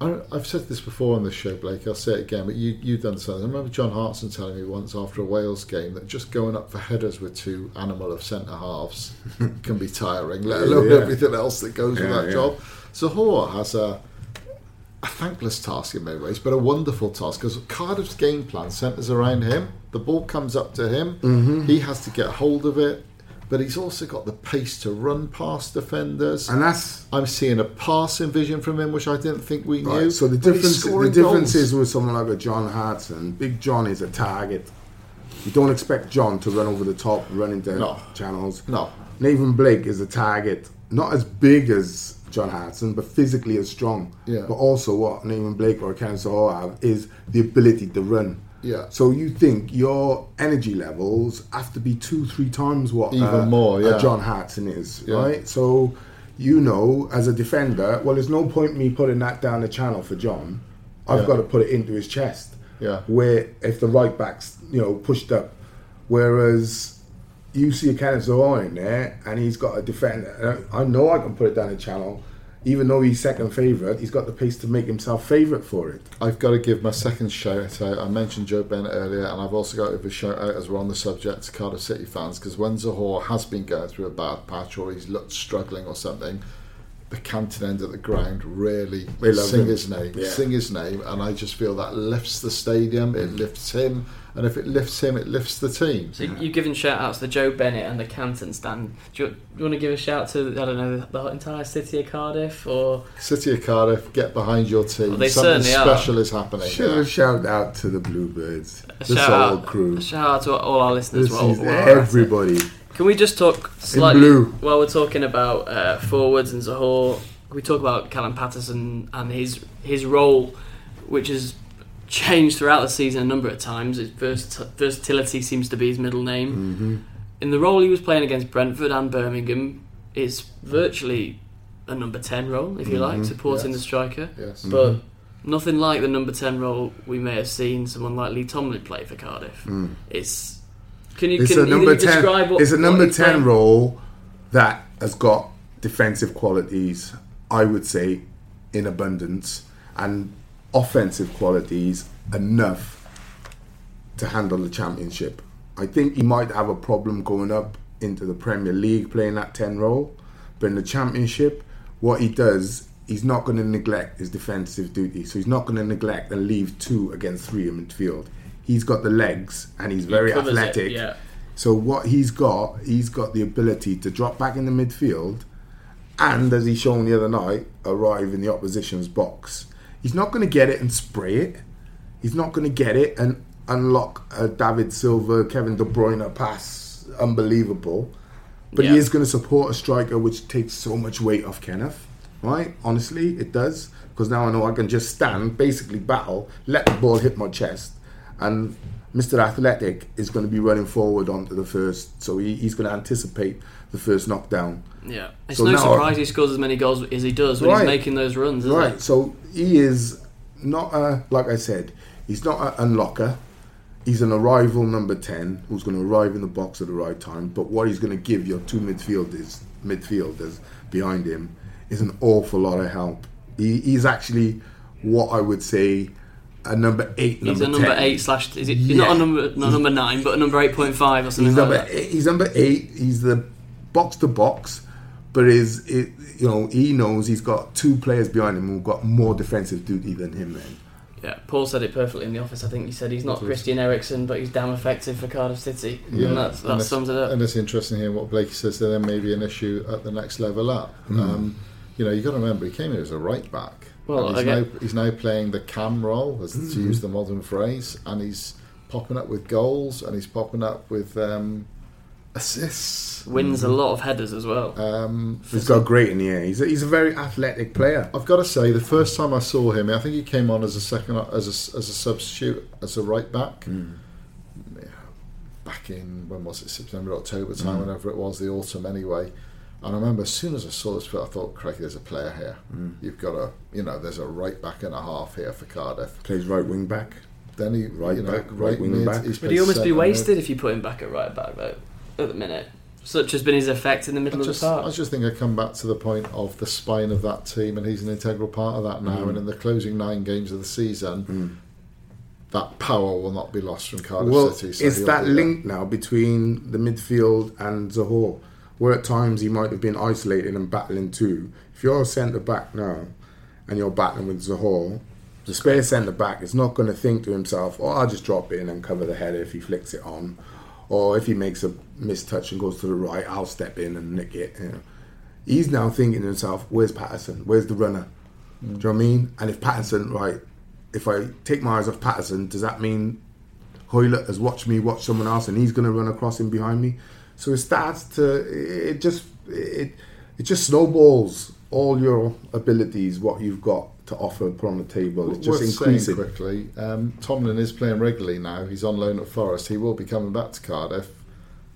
D: I, I've said this before on this show, Blake. I'll say it again. But you you've done something. I remember John Hartson telling me once after a Wales game that just going up for headers with two animal of centre halves *laughs* can be tiring. Let alone
C: Yeah.
D: everything else that goes with that
C: yeah.
D: job. Zohore has a a thankless task in many ways, but a wonderful task because Cardiff's game plan centres around him. The ball comes up to him.
C: Mm-hmm.
D: He has to get hold of it, but he's also got the pace to run past defenders.
C: And that's
D: I'm seeing a passing vision from him, which I didn't think we knew.
C: So the difference, the difference
D: goals.
C: is with someone like a John Hartson. Big John is a target. You don't expect John to run over the top, run into
D: No.
C: channels.
D: No.
C: Nathan Blake is a target, not as big as John Hartson, but physically as strong.
D: Yeah.
C: But also, what Nathan Blake or Ken Saul have is the ability to run.
D: Yeah.
C: So you think your energy levels have to be two, three times what
D: Even
C: uh,
D: more, yeah.
C: John Hartson is,
D: Yeah.
C: right? So you know, as a defender, well, there's no point me putting that down the channel for John. I've
D: Yeah.
C: got to put it into his chest.
D: Yeah.
C: Where if the right back's you know pushed up, whereas you see a Zohore in there and he's got a defender. I know I can put it down the channel, even though he's second favourite. He's got the pace to make himself favourite for it.
D: I've got to give my second shout out. I mentioned Joe Bennett earlier, and I've also got to give a shout out as we're on the subject to Cardiff City fans because when Zohore has been going through a bad patch or he's looked struggling or something, the Canton end of the ground really sing
C: him.
D: his name,
C: Yeah.
D: sing his name, and I just feel that lifts the stadium, it lifts him, and if it lifts him, it lifts the team.
B: So you've given shout outs to Joe Bennett and the Canton stand. Do you, do you want to give a shout to, I don't know, the entire city of Cardiff? Or
D: City of Cardiff, get behind your team.
B: Well, they
D: Something
B: certainly are.
D: special is happening.
C: Should have shout out to the Bluebirds,
B: a
C: the
B: shout,
C: Soul
B: out,
C: Crew.
B: a shout out to all our listeners.
C: This
B: while-
C: is
B: while we're at it.
C: everybody.
B: Can we just talk slightly
C: blue.
B: while we're talking about uh, forwards and Zohore? Can we talk about Callum Paterson and his his role, which has changed throughout the season a number of times. His versa- versatility seems to be his middle name.
C: Mm-hmm.
B: In the role he was playing against Brentford and Birmingham, it's virtually a number ten role, if you
C: Mm-hmm.
B: like, supporting
D: Yes.
B: the striker.
D: Yes.
B: But nothing like the number ten role we may have seen someone like Lee Tomlin play for Cardiff. It's can you
C: Mm. It's
B: can
C: a
B: you
C: number
B: describe
C: ten.
B: what
C: it's a number ten
B: playing?
C: role that has got defensive qualities. I would say in abundance and offensive qualities enough to handle the championship. I think he might have a problem going up into the Premier League playing that 10 role, but in the championship, what he does, he's not going to neglect his defensive duty. So he's not going to neglect and leave two against three in midfield. He's got the legs and he's very
B: it,
C: athletic.
B: yeah.
C: So what he's got, he's got the ability to drop back in the midfield, and as he shown the other night, arrive in the opposition's box. He's not going to get it and spray it. He's not going to get it and unlock a David Silva, Kevin De Bruyne pass, unbelievable. But he is going to support a striker which takes so much weight off Kenneth. Right? Honestly, it does because now I know I can just stand, basically battle, let the ball hit my chest, and Mr. Athletic is going to be running forward onto the first, so he, he's going to anticipate the first knockdown.
B: Yeah, it's
C: So
B: no surprise he scores as many goals as he does when
C: Right.
B: he's making those runs,
C: Right,
B: it?
C: so he is not a, like I said, he's not an unlocker. He's an arrival number 10 who's going to arrive in the box at the right time. But what he's going to give your two midfielders, midfielders behind him is an awful lot of help. He, he's actually what I would say a number eight.
B: He's
C: number
B: a number
C: 10.
B: eight slash. Is it
C: Yeah.
B: not a number not number nine, but a number eight point five or something
C: He's
B: like
C: number
B: that?
C: eight, he's number eight. He's the box to box, but is it you know he knows he's got two players behind him who've got more defensive duty than him. Then
B: Yeah, Paul said it perfectly in the office. I think he said he's not Christian Eriksen, but he's damn effective for Cardiff City.
D: Yeah.
B: and that's, that
D: it's-
B: sums it up.
D: And it's interesting hearing what Blakey says. That there may be an issue at the next level up. Um, you know, you've got to remember he came here as a right back.
B: Well,
D: he's,
B: again-
D: now, he's now playing the cam role, as to use the modern phrase, and he's popping up with goals and he's popping up with um, assists.
B: Wins a mm-hmm. lot of headers as well.
D: Um,
C: He's got great in the air. He's a, he's a very athletic player.
D: I've got to say, the first time I saw him, I think he came on as a second, as a, as a substitute, as a right back. Hmm. Yeah, back in when was it September, October time, hmm. whenever it was, the autumn anyway. And I remember as soon as I saw this, I thought, "Craig, there's a player here. Hmm. You've got a, you know, there's a right back and a half here for Cardiff."
C: Plays right wing back.
D: Then he,
C: Right
D: you know,
C: back,
D: right
C: right wing
D: mid.
C: back.
D: he's
B: But he almost be
D: centre mid.
B: wasted if you put him back at right back though. At the minute, such has been his effect in the middle
D: I
B: of the park.
D: I just think I come back to the point of the spine of that team, and he's an integral part of that now. Mm. And in the closing nine games of the season, mm. that power will not be lost from Cardiff
C: Well,
D: City. so
C: it's
D: he'll
C: that
D: uh,
C: link now between the midfield and Zohore, where at times he might have been isolated and battling too. If you're a centre back now and you're battling with Zohore, the spare centre back is not going to think to himself, "Oh, I'll just drop in and cover the header if he flicks it on," or if he makes a mistouch and goes to the right, I'll step in and nick it. You know. He's now thinking to himself, "Where's Paterson? Where's the runner?" Do you know what I mean? And if Paterson, right, if I take my eyes off Paterson, does that mean Hoilett has watched me watch someone else and he's going to run across him behind me? So it starts to, it just, it, it just snowballs all your abilities, what you've got to offer, and put on the table. It's just
D: Worth
C: increasing.
D: saying quickly, um, Tomlin is playing regularly now. He's on loan at Forest. He will be coming back to Cardiff.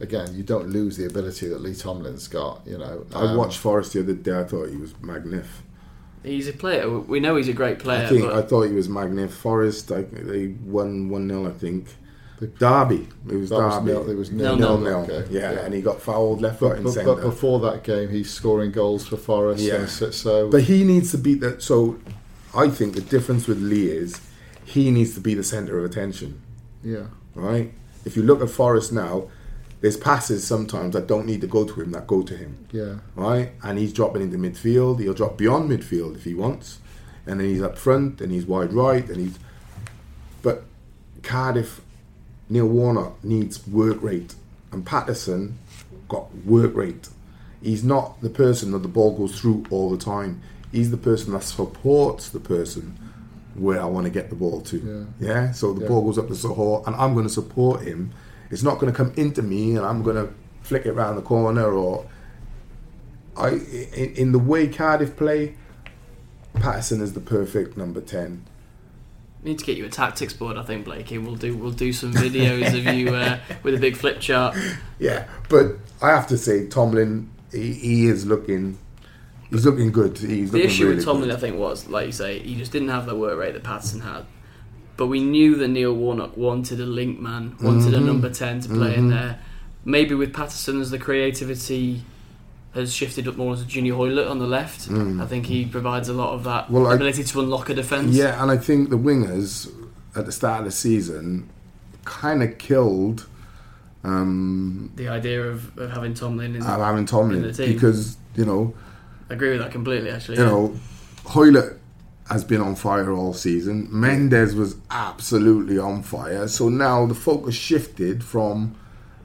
D: Again, you don't lose the ability that Lee Tomlin's got. You know,
C: I
D: Um,
C: watched Forest the other day. I thought he was magnificent.
B: He's a player. We know he's a great player.
C: I think
B: but
C: I thought he was magnificent. Forest, I, they won one 0 I think. Derby, it was
D: That
C: Derby.
D: nil- it was nil-
C: nil,
B: nil.
C: nil.
D: Okay,
C: Yeah,
D: yeah.
C: and he got fouled left,
D: But,
C: right, and
D: but,
C: centre.
D: but before that game, he's scoring goals for Forest.
C: Yeah.
D: and so, so
C: But he needs to beat that. So, I think the difference with Lee is he needs to be the centre of attention,
D: yeah,
C: right? If you look at Forest now, there's passes sometimes that don't need to go to him that go to him,
D: yeah.
C: right? And he's dropping into midfield. He'll drop beyond midfield if he wants, and then he's up front and he's wide right and he's. But Cardiff, Neil Warnock needs work rate, and Paterson got work rate. He's not the person that the ball goes through all the time. He's the person that supports the person where I want to get the ball to. Yeah. So the
D: Yeah.
C: ball goes up to Zohore, and I'm going to support him. It's not going to come into me, and I'm going to flick it around the corner or. I in, in the way Cardiff play, Paterson is the perfect number ten.
B: need to get you a tactics board. I think Blakey. We'll do we'll do some videos of you uh, *laughs* with a big flip chart.
C: Yeah, but I have to say, Tomlin, he, he is looking, he's looking good. He's
B: The
C: looking
B: issue
C: really
B: with Tomlin,
C: good.
B: I think, was like you say, he just didn't have the work rate that Paterson had. But we knew that Neil Warnock wanted a link man, wanted
C: Mm-hmm.
B: a number ten to play in there. Maybe with Paterson as the creativity has shifted up more as a Junior Hoilett on the left. I think he provides a lot of that
C: Mm. Well, I-
B: ability to unlock a defence.
C: Yeah, and I think the wingers at the start of the season kind of killed um,
B: The idea of, of having Tomlin in,
C: having
B: in the team.
C: because you know,
B: I agree with that completely. Actually,
C: you
B: yeah.
C: know, Hoilett has been on fire all season. Mendez was absolutely on fire. So now the focus shifted from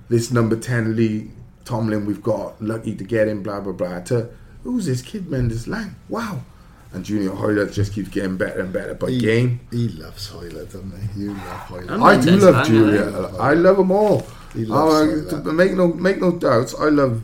C: this number ten Lee Tomlin we've got lucky to get him, blah blah blah, to who's this kid Mendez-Laing? Wow. And Junior Hoilett just keeps getting better and better by
D: He,
C: game.
D: he loves Hoilett, doesn't he? You love Hoilett.
B: I'm
C: do
B: Mendez
C: love
B: fan,
C: Julia.
B: yeah.
C: I love them all.
D: He loves
C: Uh, make no make no doubts. I love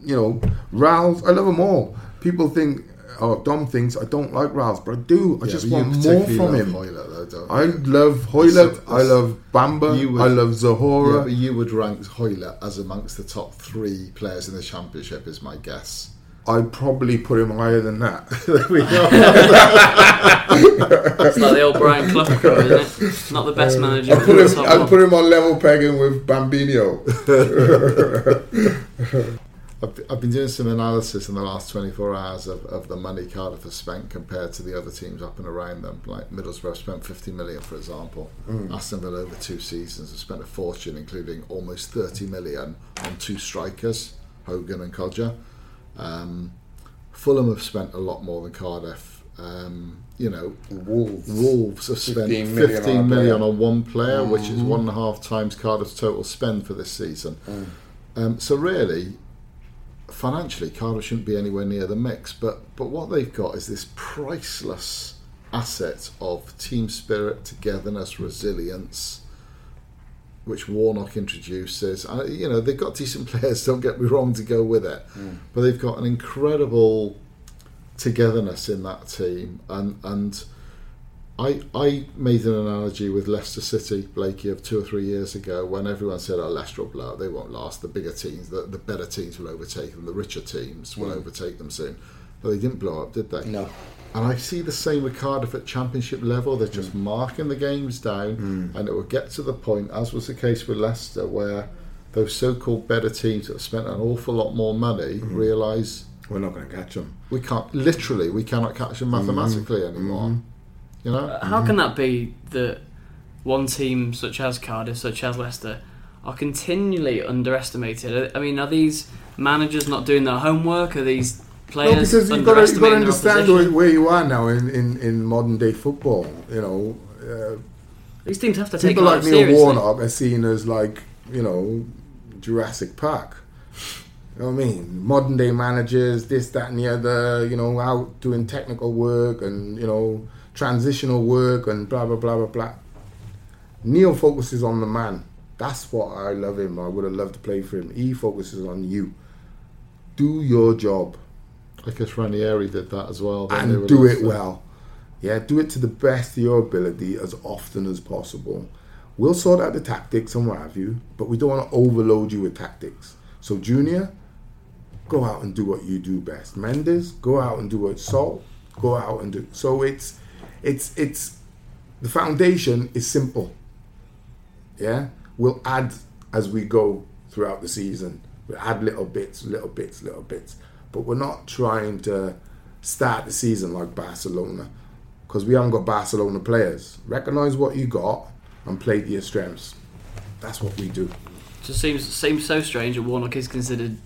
C: you know Ralls. I love them all. People think, oh, Dom thinks I don't like Ralls, but I do. I
D: Yeah,
C: just want more from him.
D: Hoilett, though, don't
C: I love Hoilett.
D: It's-
C: I love Bamba.
D: You would-
C: I love
D: Yeah,
C: Zohore.
D: but you would rank Hoilett as amongst the top three players in the championship, is my guess.
C: I'd probably put him higher than that. *laughs* *laughs*
B: It's like the old Brian Clough quote, isn't it? Not the best uh, manager.
C: I'd put him. I'd put him on level pegging with Bambino. *laughs*
D: I've, I've been doing some analysis in the last 24 hours of, of the money Cardiff have spent compared to the other teams up and around them. Like Middlesbrough spent 50 million, for example. Aston Villa over two seasons have spent a fortune, including almost 30 million on two strikers, Hogan and Kodjia. Um, Fulham have spent a lot more than Cardiff Um, you know,
C: Wolves.
D: Wolves have spent
C: 15
D: 15
C: million on
D: on one player, which is one and a half times Cardiff's total spend for this season. Um, so really, financially, Cardiff shouldn't be anywhere near the mix. But but what they've got is this priceless asset of team spirit, togetherness, resilience, which Warnock introduces. Uh, you know, they've got decent *laughs* players. Don't get me wrong to go with it, but they've got an incredible togetherness in that team, and and. I, I made an analogy with Leicester City, Blakey, of two or three years ago when everyone said, oh, Leicester will blow up, they won't last, the bigger teams, the, the better teams will overtake them, the richer teams will hmm. overtake them soon. But they didn't blow up, did they?
C: No.
D: And I see the same with Cardiff at championship level. They're just hmm. marking the games down, hmm. and it will get to the point, as was the case with Leicester, where those so-called better teams that have spent an awful lot more money realise
C: We're not going to catch them.
D: we can't. Literally, we cannot catch them mathematically anymore. You know,
B: How can that be that one team such as Cardiff, such as Leicester, are continually underestimated? I mean, are these managers not doing their homework? Are these
C: No,
B: players
C: because you've got to, you've got to understand where, where you are now in, in, in modern day football. You know, uh,
B: These teams have to take
C: people like Neil
B: seriously.
C: Warnock are seen as like you know Jurassic Park. You know what I mean? Modern day managers, this, that, and the other. You know, out doing technical work and you know transitional work and blah blah blah blah blah. Neil focuses on the man. That's what I love him. I would have loved to play for him. He focuses on you. Do your job
D: I guess Ranieri did that as well.
C: and do it well. Yeah, do it to the best of your ability as often as possible. We'll sort out the tactics and what have you, but we don't want to overload you with tactics. So, Junior, go out and do what you do best. Mendez, go out and do what Sol, go out and do. So it's, it's, it's, the foundation is simple. Yeah, we'll add as we go throughout the season. We'll add little bits, little bits, little bits. But we're not trying to start the season like Barcelona because we haven't got Barcelona players. Recognize what you got and play to your strengths. That's what we do.
B: just seems seems so strange that Warnock is considered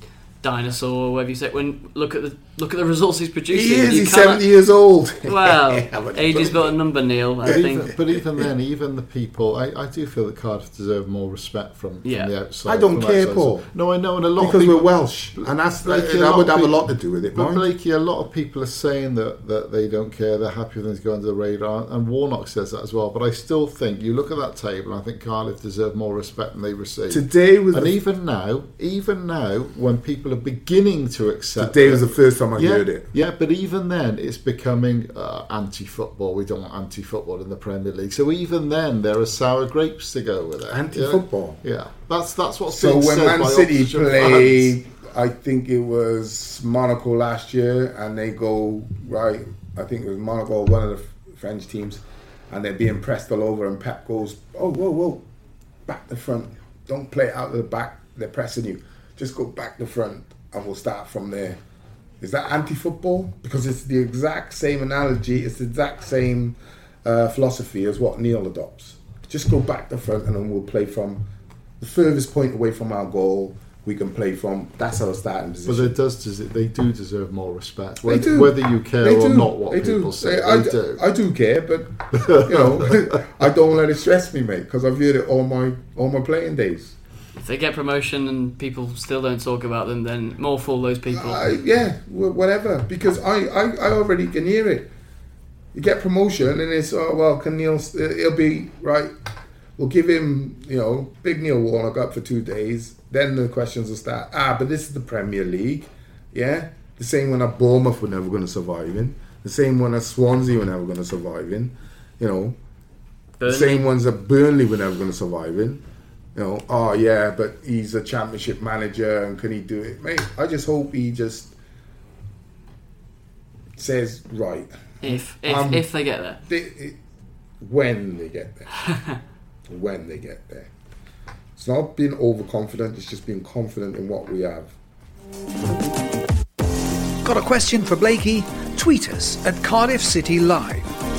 B: dinosaur, or whatever you say. When look at the look at the results he's producing.
C: He is.
B: You
C: He's
B: cannot-
C: seventy years old. *laughs*
B: Well,
C: Yeah,
B: age is but a number, Neil. I
D: But
B: think.
D: even, but even then, even the people, I, I do feel that Cardiff deserve more respect from, from
B: Yeah.
D: the outside.
C: I don't care,
D: outside.
C: Paul.
D: No, I know, and a lot
C: because
D: of people,
C: we're Welsh, and that's
D: Blakey, a
C: that would
D: of
C: have a lot to do with it.
D: But
C: mind.
D: Blakey, a lot of people are saying that, that they don't care, they're happy with them to go under the radar, and Warnock says that as well. But I still think you look at that table, and I think Cardiff deserve more respect than they receive.
C: Today was
D: and
C: the,
D: even now, even now, when people are beginning to accept,
C: today was the first time I
D: yeah,
C: heard it.
D: Yeah, but even then, it's becoming uh, anti-football. We don't want anti-football in the Premier League. So even then, there are sour grapes to go with it.
C: Anti-football.
D: Yeah, yeah. that's that's what's
C: So
D: being
C: when
D: said
C: Man City
D: fans.
C: I think it was Monaco last year, and they go right. I think it was Monaco, one of the French teams, and they're being pressed all over. And Pep goes, "Oh, whoa, whoa, back the front. Don't play out of the back. They're pressing you. Just go back the front, and we'll start from there. Is that anti-football? Because it's the exact same analogy. It's the exact same uh, philosophy as what Neil adopts. Just go back the front, and then we'll play from the furthest point away from our goal. We can play from. That's our starting position.
D: But it does. des- They do deserve more respect,
C: They
D: whether,
C: do.
D: whether you care or
C: do.
D: not. What
C: They
D: people
C: do.
D: say,
C: I,
D: they do.
C: I do care, but you know, *laughs* I don't let it stress me, mate, because I've heard it all my all my playing days.
B: If they get promotion and people still don't talk about them, then more fool those people.
C: I, yeah, whatever. Because I, I, I already can hear it. You get promotion, and it's oh well, can Neil? It'll be right. We'll give him, you know, big Neil Warnock up for two days. Then the questions will start. Ah, but this is the Premier League, yeah. The same one at Bournemouth we're never going to survive in. The same one at Swansea we're never going to survive in. You know, the same ones at Burnley we're never going to survive in. You know, oh yeah, but he's a championship manager and can he do it? Mate, I just hope he just says right
B: if if,
C: Um,
B: if they get there.
C: they, when they get there. *laughs* when they get there. It's not being overconfident, it's just being confident in what we have.
A: Got a question for Blakey? Tweet us at Cardiff City Live.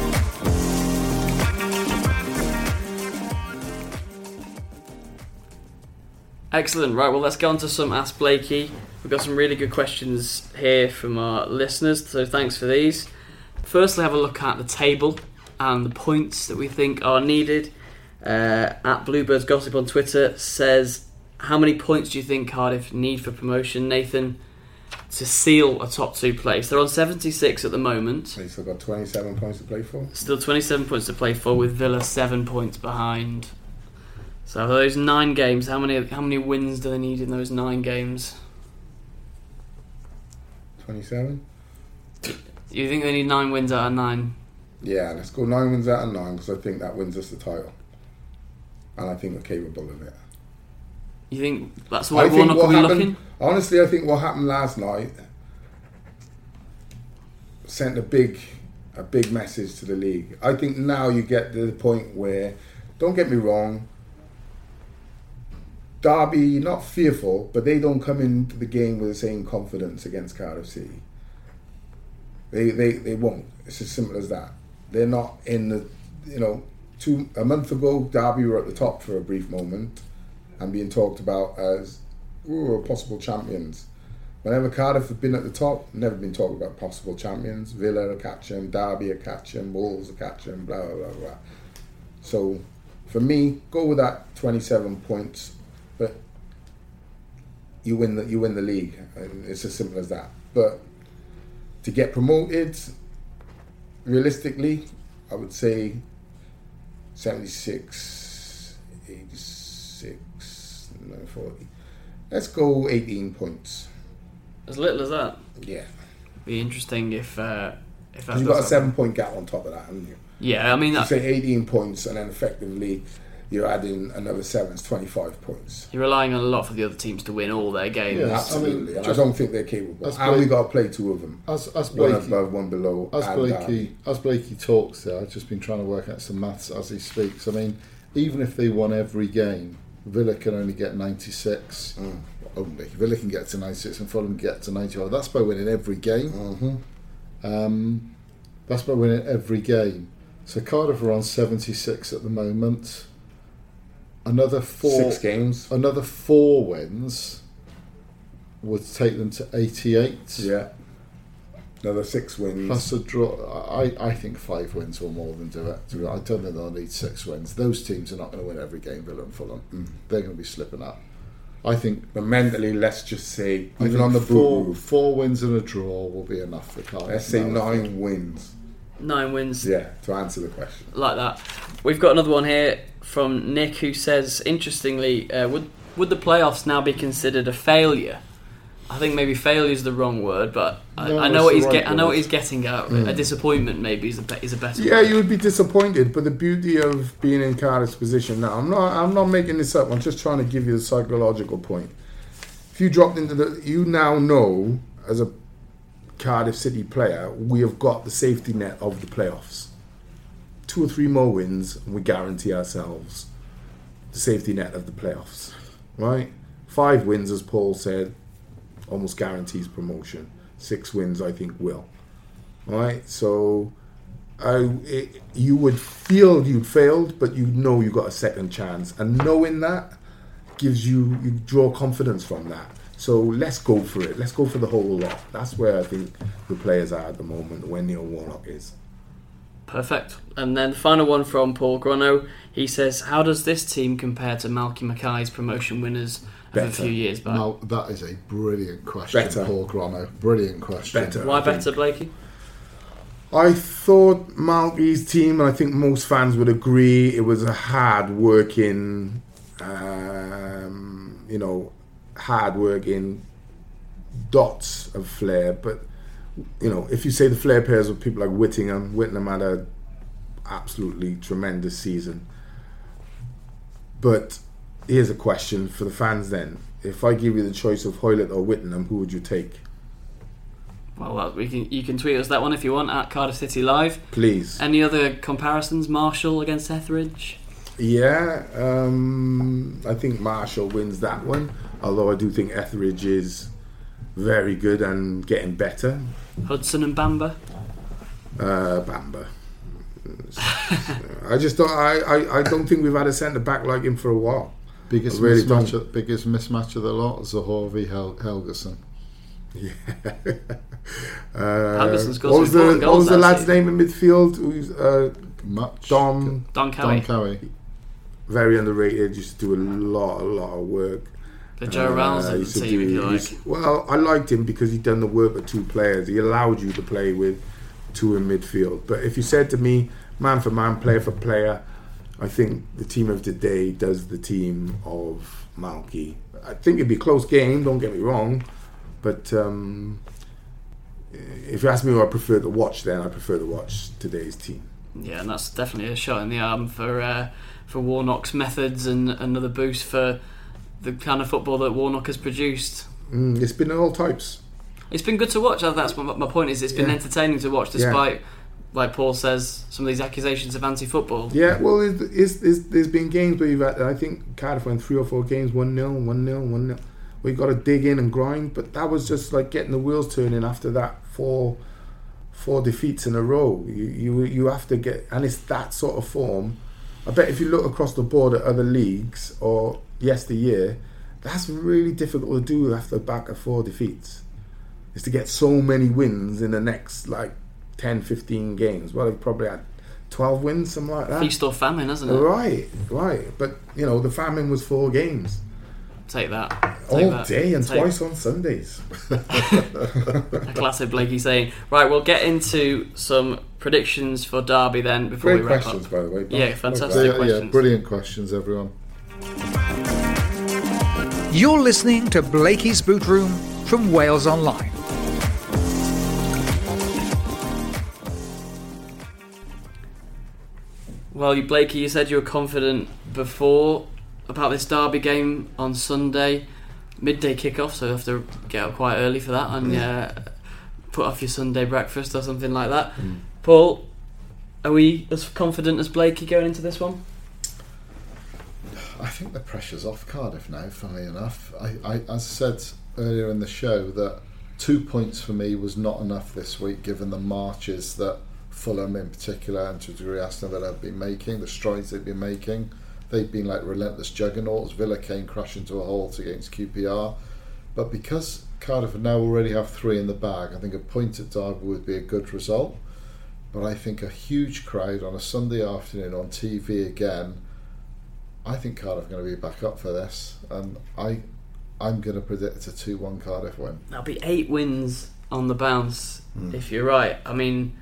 B: Excellent. Right, well, let's get on to some Ask Blakey. We've got some really good questions here from our listeners, so thanks for these. firstly have a look at the table and the points that we think are needed. Uh, at Bluebirds Gossip on Twitter says, How many points do you think Cardiff need for promotion, Nathan, to seal a top two place? They're on 76 at the moment.
C: They still got 27 points to play for.
B: Still 27 points to play for, with Villa seven points behind. So those nine games, how many how many wins do they need in those nine games?
C: 27?
B: You think they need nine wins out of nine?
C: Yeah, let's go nine wins out of nine because I think that wins us the title. And I think we're capable of it.
B: You think that's why Warnock
C: what
B: will be
C: happened,
B: looking?
C: honestly, I think what happened last night sent a big, a big message to the league. I think now you get to the point where, don't get me wrong, Derby not fearful, but they don't come into the game with the same confidence against Cardiff City. They they they won't. It's as simple as that. They're not in the, you know, two a month ago Derby were at the top for a brief moment and being talked about as ooh, possible champions. Whenever Cardiff have been at the top, never been talked about possible champions. Villa are catching, Derby are catching, Wolves are catching, blah blah blah blah. So, for me, go with that twenty-seven points, but you win the you win the league, and it's as simple as that. But to get promoted, realistically, I would say 76, 86, no, 40. Let's go 18 points.
B: As little as that.
C: Yeah.
B: Be interesting if uh, if that
C: You've got a seven point gap on top of that, haven't you?
B: Yeah, I mean
C: You
B: that,
C: say 18 points, and then effectively you're adding another seven, it's 25 points.
B: you're relying on a lot for the other teams to win all their games.
D: Yeah.
C: Absolutely. and I
D: just-
C: don't think they're capable.
D: As
C: And we
D: Blake-
C: got to play two of them.
D: As as
C: One
D: Blakey,
C: above, one below.
D: as
C: and
D: Blakey
C: Derby.
D: as Blakey talks there, I've just been trying to work out some maths as he speaks. I mean, even if they won every game, Villa can only get 96.
C: Mm.
D: Only Villa can get to 96 and Fulham get to 95. That's by winning every game.
C: Mhm.
D: Um, that's by winning every game. So Cardiff are on 76 at the moment. Another four,
C: Six games.
D: another four wins would take them to 88.
C: Yeah. Another six wins.
D: Plus a draw. I, I think five wins will more than do it. I don't think they'll need six wins. Those teams are not going to win every game, Villa and Fulham.
C: Mm.
D: They're going to be slipping up. I think,
C: But mentally, let's just say, even on the
D: four, four wins and a draw will be enough for Cardiff.
C: let's say nine wins.
B: Nine wins.
C: Yeah, to answer the question.
B: like that. We've got another one here from Nick who says, interestingly, uh, would would the playoffs now be considered a failure? I think maybe failure is the wrong word, but I,
D: No,
B: I know what he's
D: right
B: get, I know what he's getting at. A disappointment maybe is a is a better.
C: Yeah,
B: word.
C: you would be disappointed, but the beauty of being in Cardiff's position now, I'm not, I'm not making this up. I'm just trying to give you the psychological point. If you dropped into the, you now know as a Cardiff City player, we have got the safety net of the playoffs. Two or three more wins, and we guarantee ourselves the safety net of the playoffs. Right? Five wins, as Paul said, almost guarantees promotion. Six wins, I think, will. All right, so I, it, you would feel you'd failed, but you know you got a second chance, and knowing that gives you you draw confidence from that. So let's go for it. Let's go for the whole lot. That's where I think the players are at the moment. Where Neil Warnock is.
B: Perfect. And then the final one from Paul Grono. He says, "How does this team compare to Malky Mackay's promotion winners of a few years back?
D: Now, that is a brilliant question,
C: Better.
D: Paul Grono. Brilliant question.
C: Better.
B: Why
C: I think.
B: better, Blakey?
C: I thought Malky's team, and I think most fans would agree, it was a hard working, um, you know, hard working dots of flair. But, you know, if you say the flair pairs with people like Whittingham, Whittingham had a absolutely tremendous season. But here's a question for the fans then. If I give you the choice of Hoilett or Whittingham, who would you take?
B: Well, well, we can you can tweet us that one if you want at Cardiff City Live.
C: Please.
B: Any other comparisons? Marshall against Etheridge.
C: Yeah, um, I think Marshall wins that one. Although I do think Etheridge is very good and getting better.
B: Hudson and Bamba.
C: Uh, Bamba. I just don't. I, I, I don't think we've had a centre back like him for a while.
D: Biggest
C: really
D: mismatch, of, biggest mismatch of the lot, Zohore v Hel- Helguson. *laughs*
C: Uh,
B: Anderson scored
C: what was the, what was the lad's
B: season.
C: name in midfield? Who's uh,
D: Much.
C: Dom?
B: Don Cowie,
D: Don Cowie.
C: Very underrated. Used to do a lot, a lot of work.
B: the Joe
C: Uh,
B: Rounds of the team, if you like.
C: well, I liked him because he'd done the work of two players. He allowed you to play with two in midfield. But if you said to me, man for man, player for player, I think the team of today does the team of Malky. I think it'd be a close game. Don't get me wrong, but um, if you ask me who I prefer to watch, then I prefer to watch today's team.
B: Yeah, and that's definitely a shot in the arm for uh, for Warnock's methods and another boost for the kind of football that Warnock has produced.
C: Mm, it's been all types.
B: It's been good to watch. That's my, my point. Is it's been
C: Yeah.
B: entertaining to watch,
C: Yeah.
B: despite, like Paul says, some of these accusations of anti-football.
C: Yeah, well, it's, it's, it's, there's been games where you've had, I think Cardiff went three or four games, 1 0, 1 0, 1 0, where you got to dig in and grind. But that was just like getting the wheels turning after that four four defeats in a row. You, you, you have to get, and it's that sort of form. I bet if you look across the board at other leagues or yesteryear, that's really difficult to do after the back of four defeats. Is to get so many wins in the next like 10, 15 games. Well, they've probably had 12 wins, something like that.
B: Feast or famine, isn't it?
C: Right, right. But you know, the famine was four games
B: Take that. Take
C: all
B: that.
C: day and
B: Take-
C: twice on Sundays. *laughs*
B: A classic Blakey saying. Right, we'll get into some predictions for Derby then before
C: Great
B: we wrap
C: questions,
B: up.
C: by the way.
B: Yeah, fantastic.
C: that.
D: Yeah, yeah, brilliant questions, everyone.
A: You're listening to Blakey's Boot Room from Wales Online.
B: Well, you Blakey, you said you were confident before about this Derby game on Sunday, midday kickoff, so you have to get up quite early for that and uh, put off your Sunday breakfast or something like that. Paul, are we as confident as Blakey going into this one?
D: I think the pressure's off Cardiff now. Funnily enough, I, I as I said earlier in the show that two points for me was not enough this week, given the marches that Fulham in particular and to a degree Aston Villa have been making, the strides they've been making. They've been like relentless juggernauts. Villa came crashing to a halt against QPR, but because Cardiff now already have three in the bag, I think a point at Derby would be a good result. But I think a huge crowd on a Sunday afternoon on TV again. I think Cardiff are going to be back up for this, and I, I'm going to predict a two-one Cardiff win.
B: That'll be eight wins on the bounce hmm. if you're right. I mean,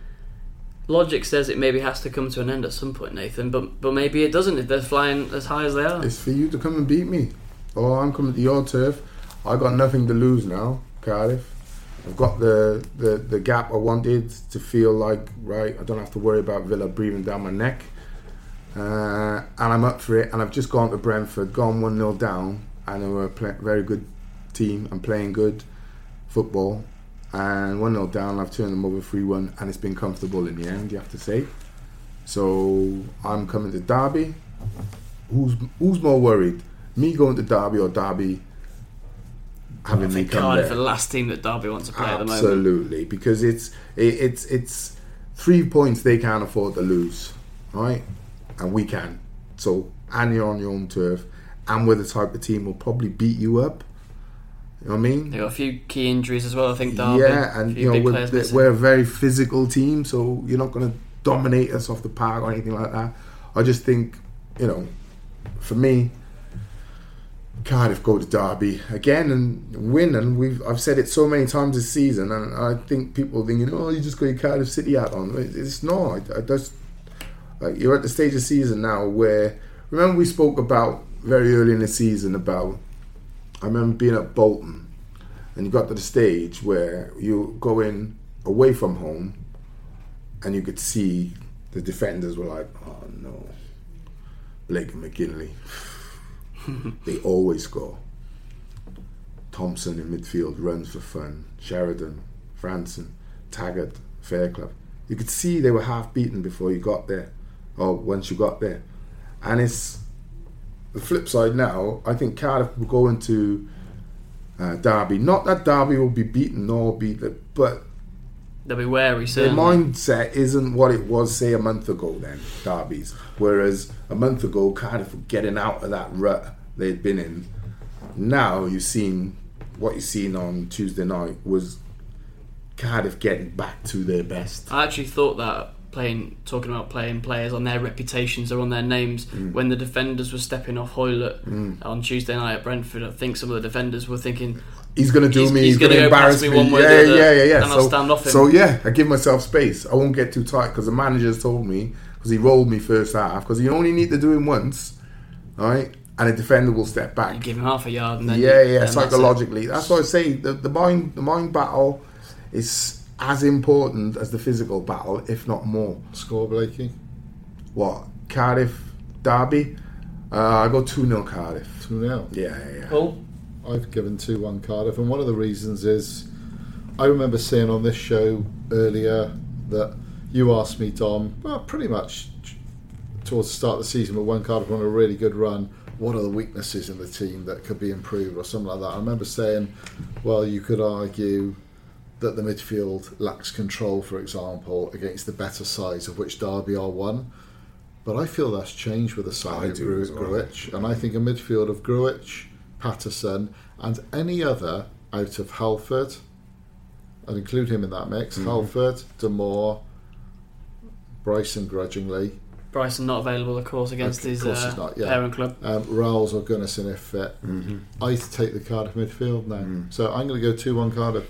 B: logic says it maybe has to come to an end at some point, Nathan, but but maybe it doesn't if they're flying as high as they are.
C: It's for you to come and beat me. Oh, I'm coming to your turf. I got nothing to lose now, Cardiff. I've got the, the, the gap I wanted to feel like, right, I don't have to worry about Villa breathing down my neck. Uh, and I'm up for it. And I've just gone to Brentford, gone 1 0 down, and they were a very good team and playing good football. And 1 0 down, I've turned them over 3 1, and it's been comfortable in the end, you have to say. So I'm coming to Derby. Who's who's more worried? Me going to Derby or Derby having me come
B: Cardiff
C: there?
B: the last team that Derby wants to play at the moment.
C: Absolutely, because it's it, it's it's three points they can't afford to lose, right? And we can. So and you're on your own turf, and we're the type of team will probably beat you up. You know what I mean?
B: They've got a few key injuries as well, I think, Derby.
C: Yeah, and you know we're,
B: missing.
C: we're a very physical team, so you're not going to dominate us off the park or anything like that. I just think, you know, for me, Cardiff go to Derby again and win, and we've I've said it so many times this season, and I think people are thinking, oh, you just got your Cardiff City hat on. It- It's not. I, I just like you're at the stage of season now where remember we spoke about very early in the season about I remember being at Bolton and you got to the stage where you go in away from home and you could see the defenders were like, oh no, Blake and McGinlay. *laughs* they always score. Thompson in midfield runs for fun. Sheridan, Frandsen, Taggart, Fairclough. You could see they were half beaten before you got there, or once you got there. And it's the flip side now. I think Cardiff will go into uh, Derby. Not that Derby will be beaten nor beat but
B: They'll be wary,
C: their
B: certainly.
C: mindset isn't what it was, say, a month ago. Then Derby's, whereas a month ago Cardiff were getting out of that rut they'd been in. Now you've seen what you've seen on Tuesday night was Cardiff getting back to their best.
B: I actually thought that playing, talking about playing players on their reputations or on their names,
C: Mm.
B: when the defenders were stepping off Hoilett on Tuesday night at Brentford, I think some of the defenders were thinking,
C: He's gonna do
B: He's-
C: me.
B: he's
C: He's, gonna,
B: gonna go
C: embarrass
B: me one way or
C: yeah,
B: the other,
C: yeah, yeah, yeah.
B: and
C: so,
B: I'll stand off him.
C: So yeah, I give myself space. I won't get too tight because the manager's told me because he rolled me first half because you only need to do him once, right? And a defender will step back.
B: you give him half a yard, and then
C: yeah,
B: then
C: yeah.
B: that's.
C: Psychologically, that's why I say the, the mind the mind battle is as important as the physical battle, if not more.
D: Score, Blakey.
C: What Cardiff Derby? Uh, I go two 0 Cardiff.
D: 2 0.
C: Yeah, yeah, yeah.
B: Paul?
D: I've given 2 1 Cardiff, and one of the reasons is I remember saying on this show earlier that you asked me, Dom, well, pretty much towards the start of the season, but when Cardiff were on a really good run, what are the weaknesses in the team that could be improved or something like that? I remember saying, well, you could argue that the midfield lacks control, for example, against the better sides, of which Derby are one. But I feel that's changed with the
C: I
D: signing of
C: do
D: Gru-
C: well.
D: Grujic, and I think a midfield of Grujic, Paterson, and any other out of Halford, I'd include him in that mix.
C: Mm-hmm.
D: Halford, Damour, Bryson, grudgingly,
B: Bryson not available, of course, against
D: Of
B: his
D: course
B: uh,
D: not, yeah.
B: parent club.
D: um, Ralls or Gunnarsson if fit.
C: Mm-hmm.
D: I take the Cardiff midfield now,
C: Mm.
D: so I'm going to go two-one Cardiff.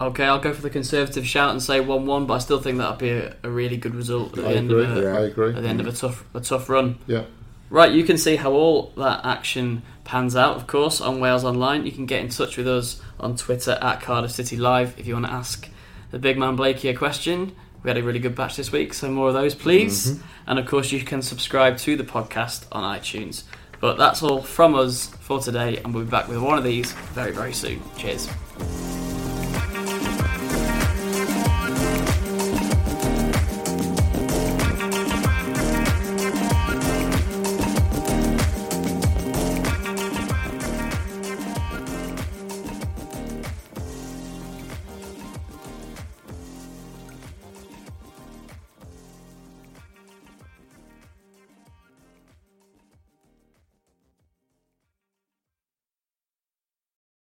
B: Okay, I'll go for the conservative shout and say one-one, but I still think that'll be a, a really good result at the
D: I
B: end
D: agree.
B: of a,
C: Yeah.
D: I agree.
B: at the end of a tough a tough run.
D: Yeah.
B: Right, you can see how all that action pans out, of course, on Wales Online. You can get in touch with us on Twitter at Cardiff City Live if you want to ask the big man Blakey a question. We had a really good batch this week, so more of those, please. Mm-hmm. And of course, you can subscribe to the podcast on iTunes. But that's all from us for today, and we'll be back with one of these very, very soon. Cheers.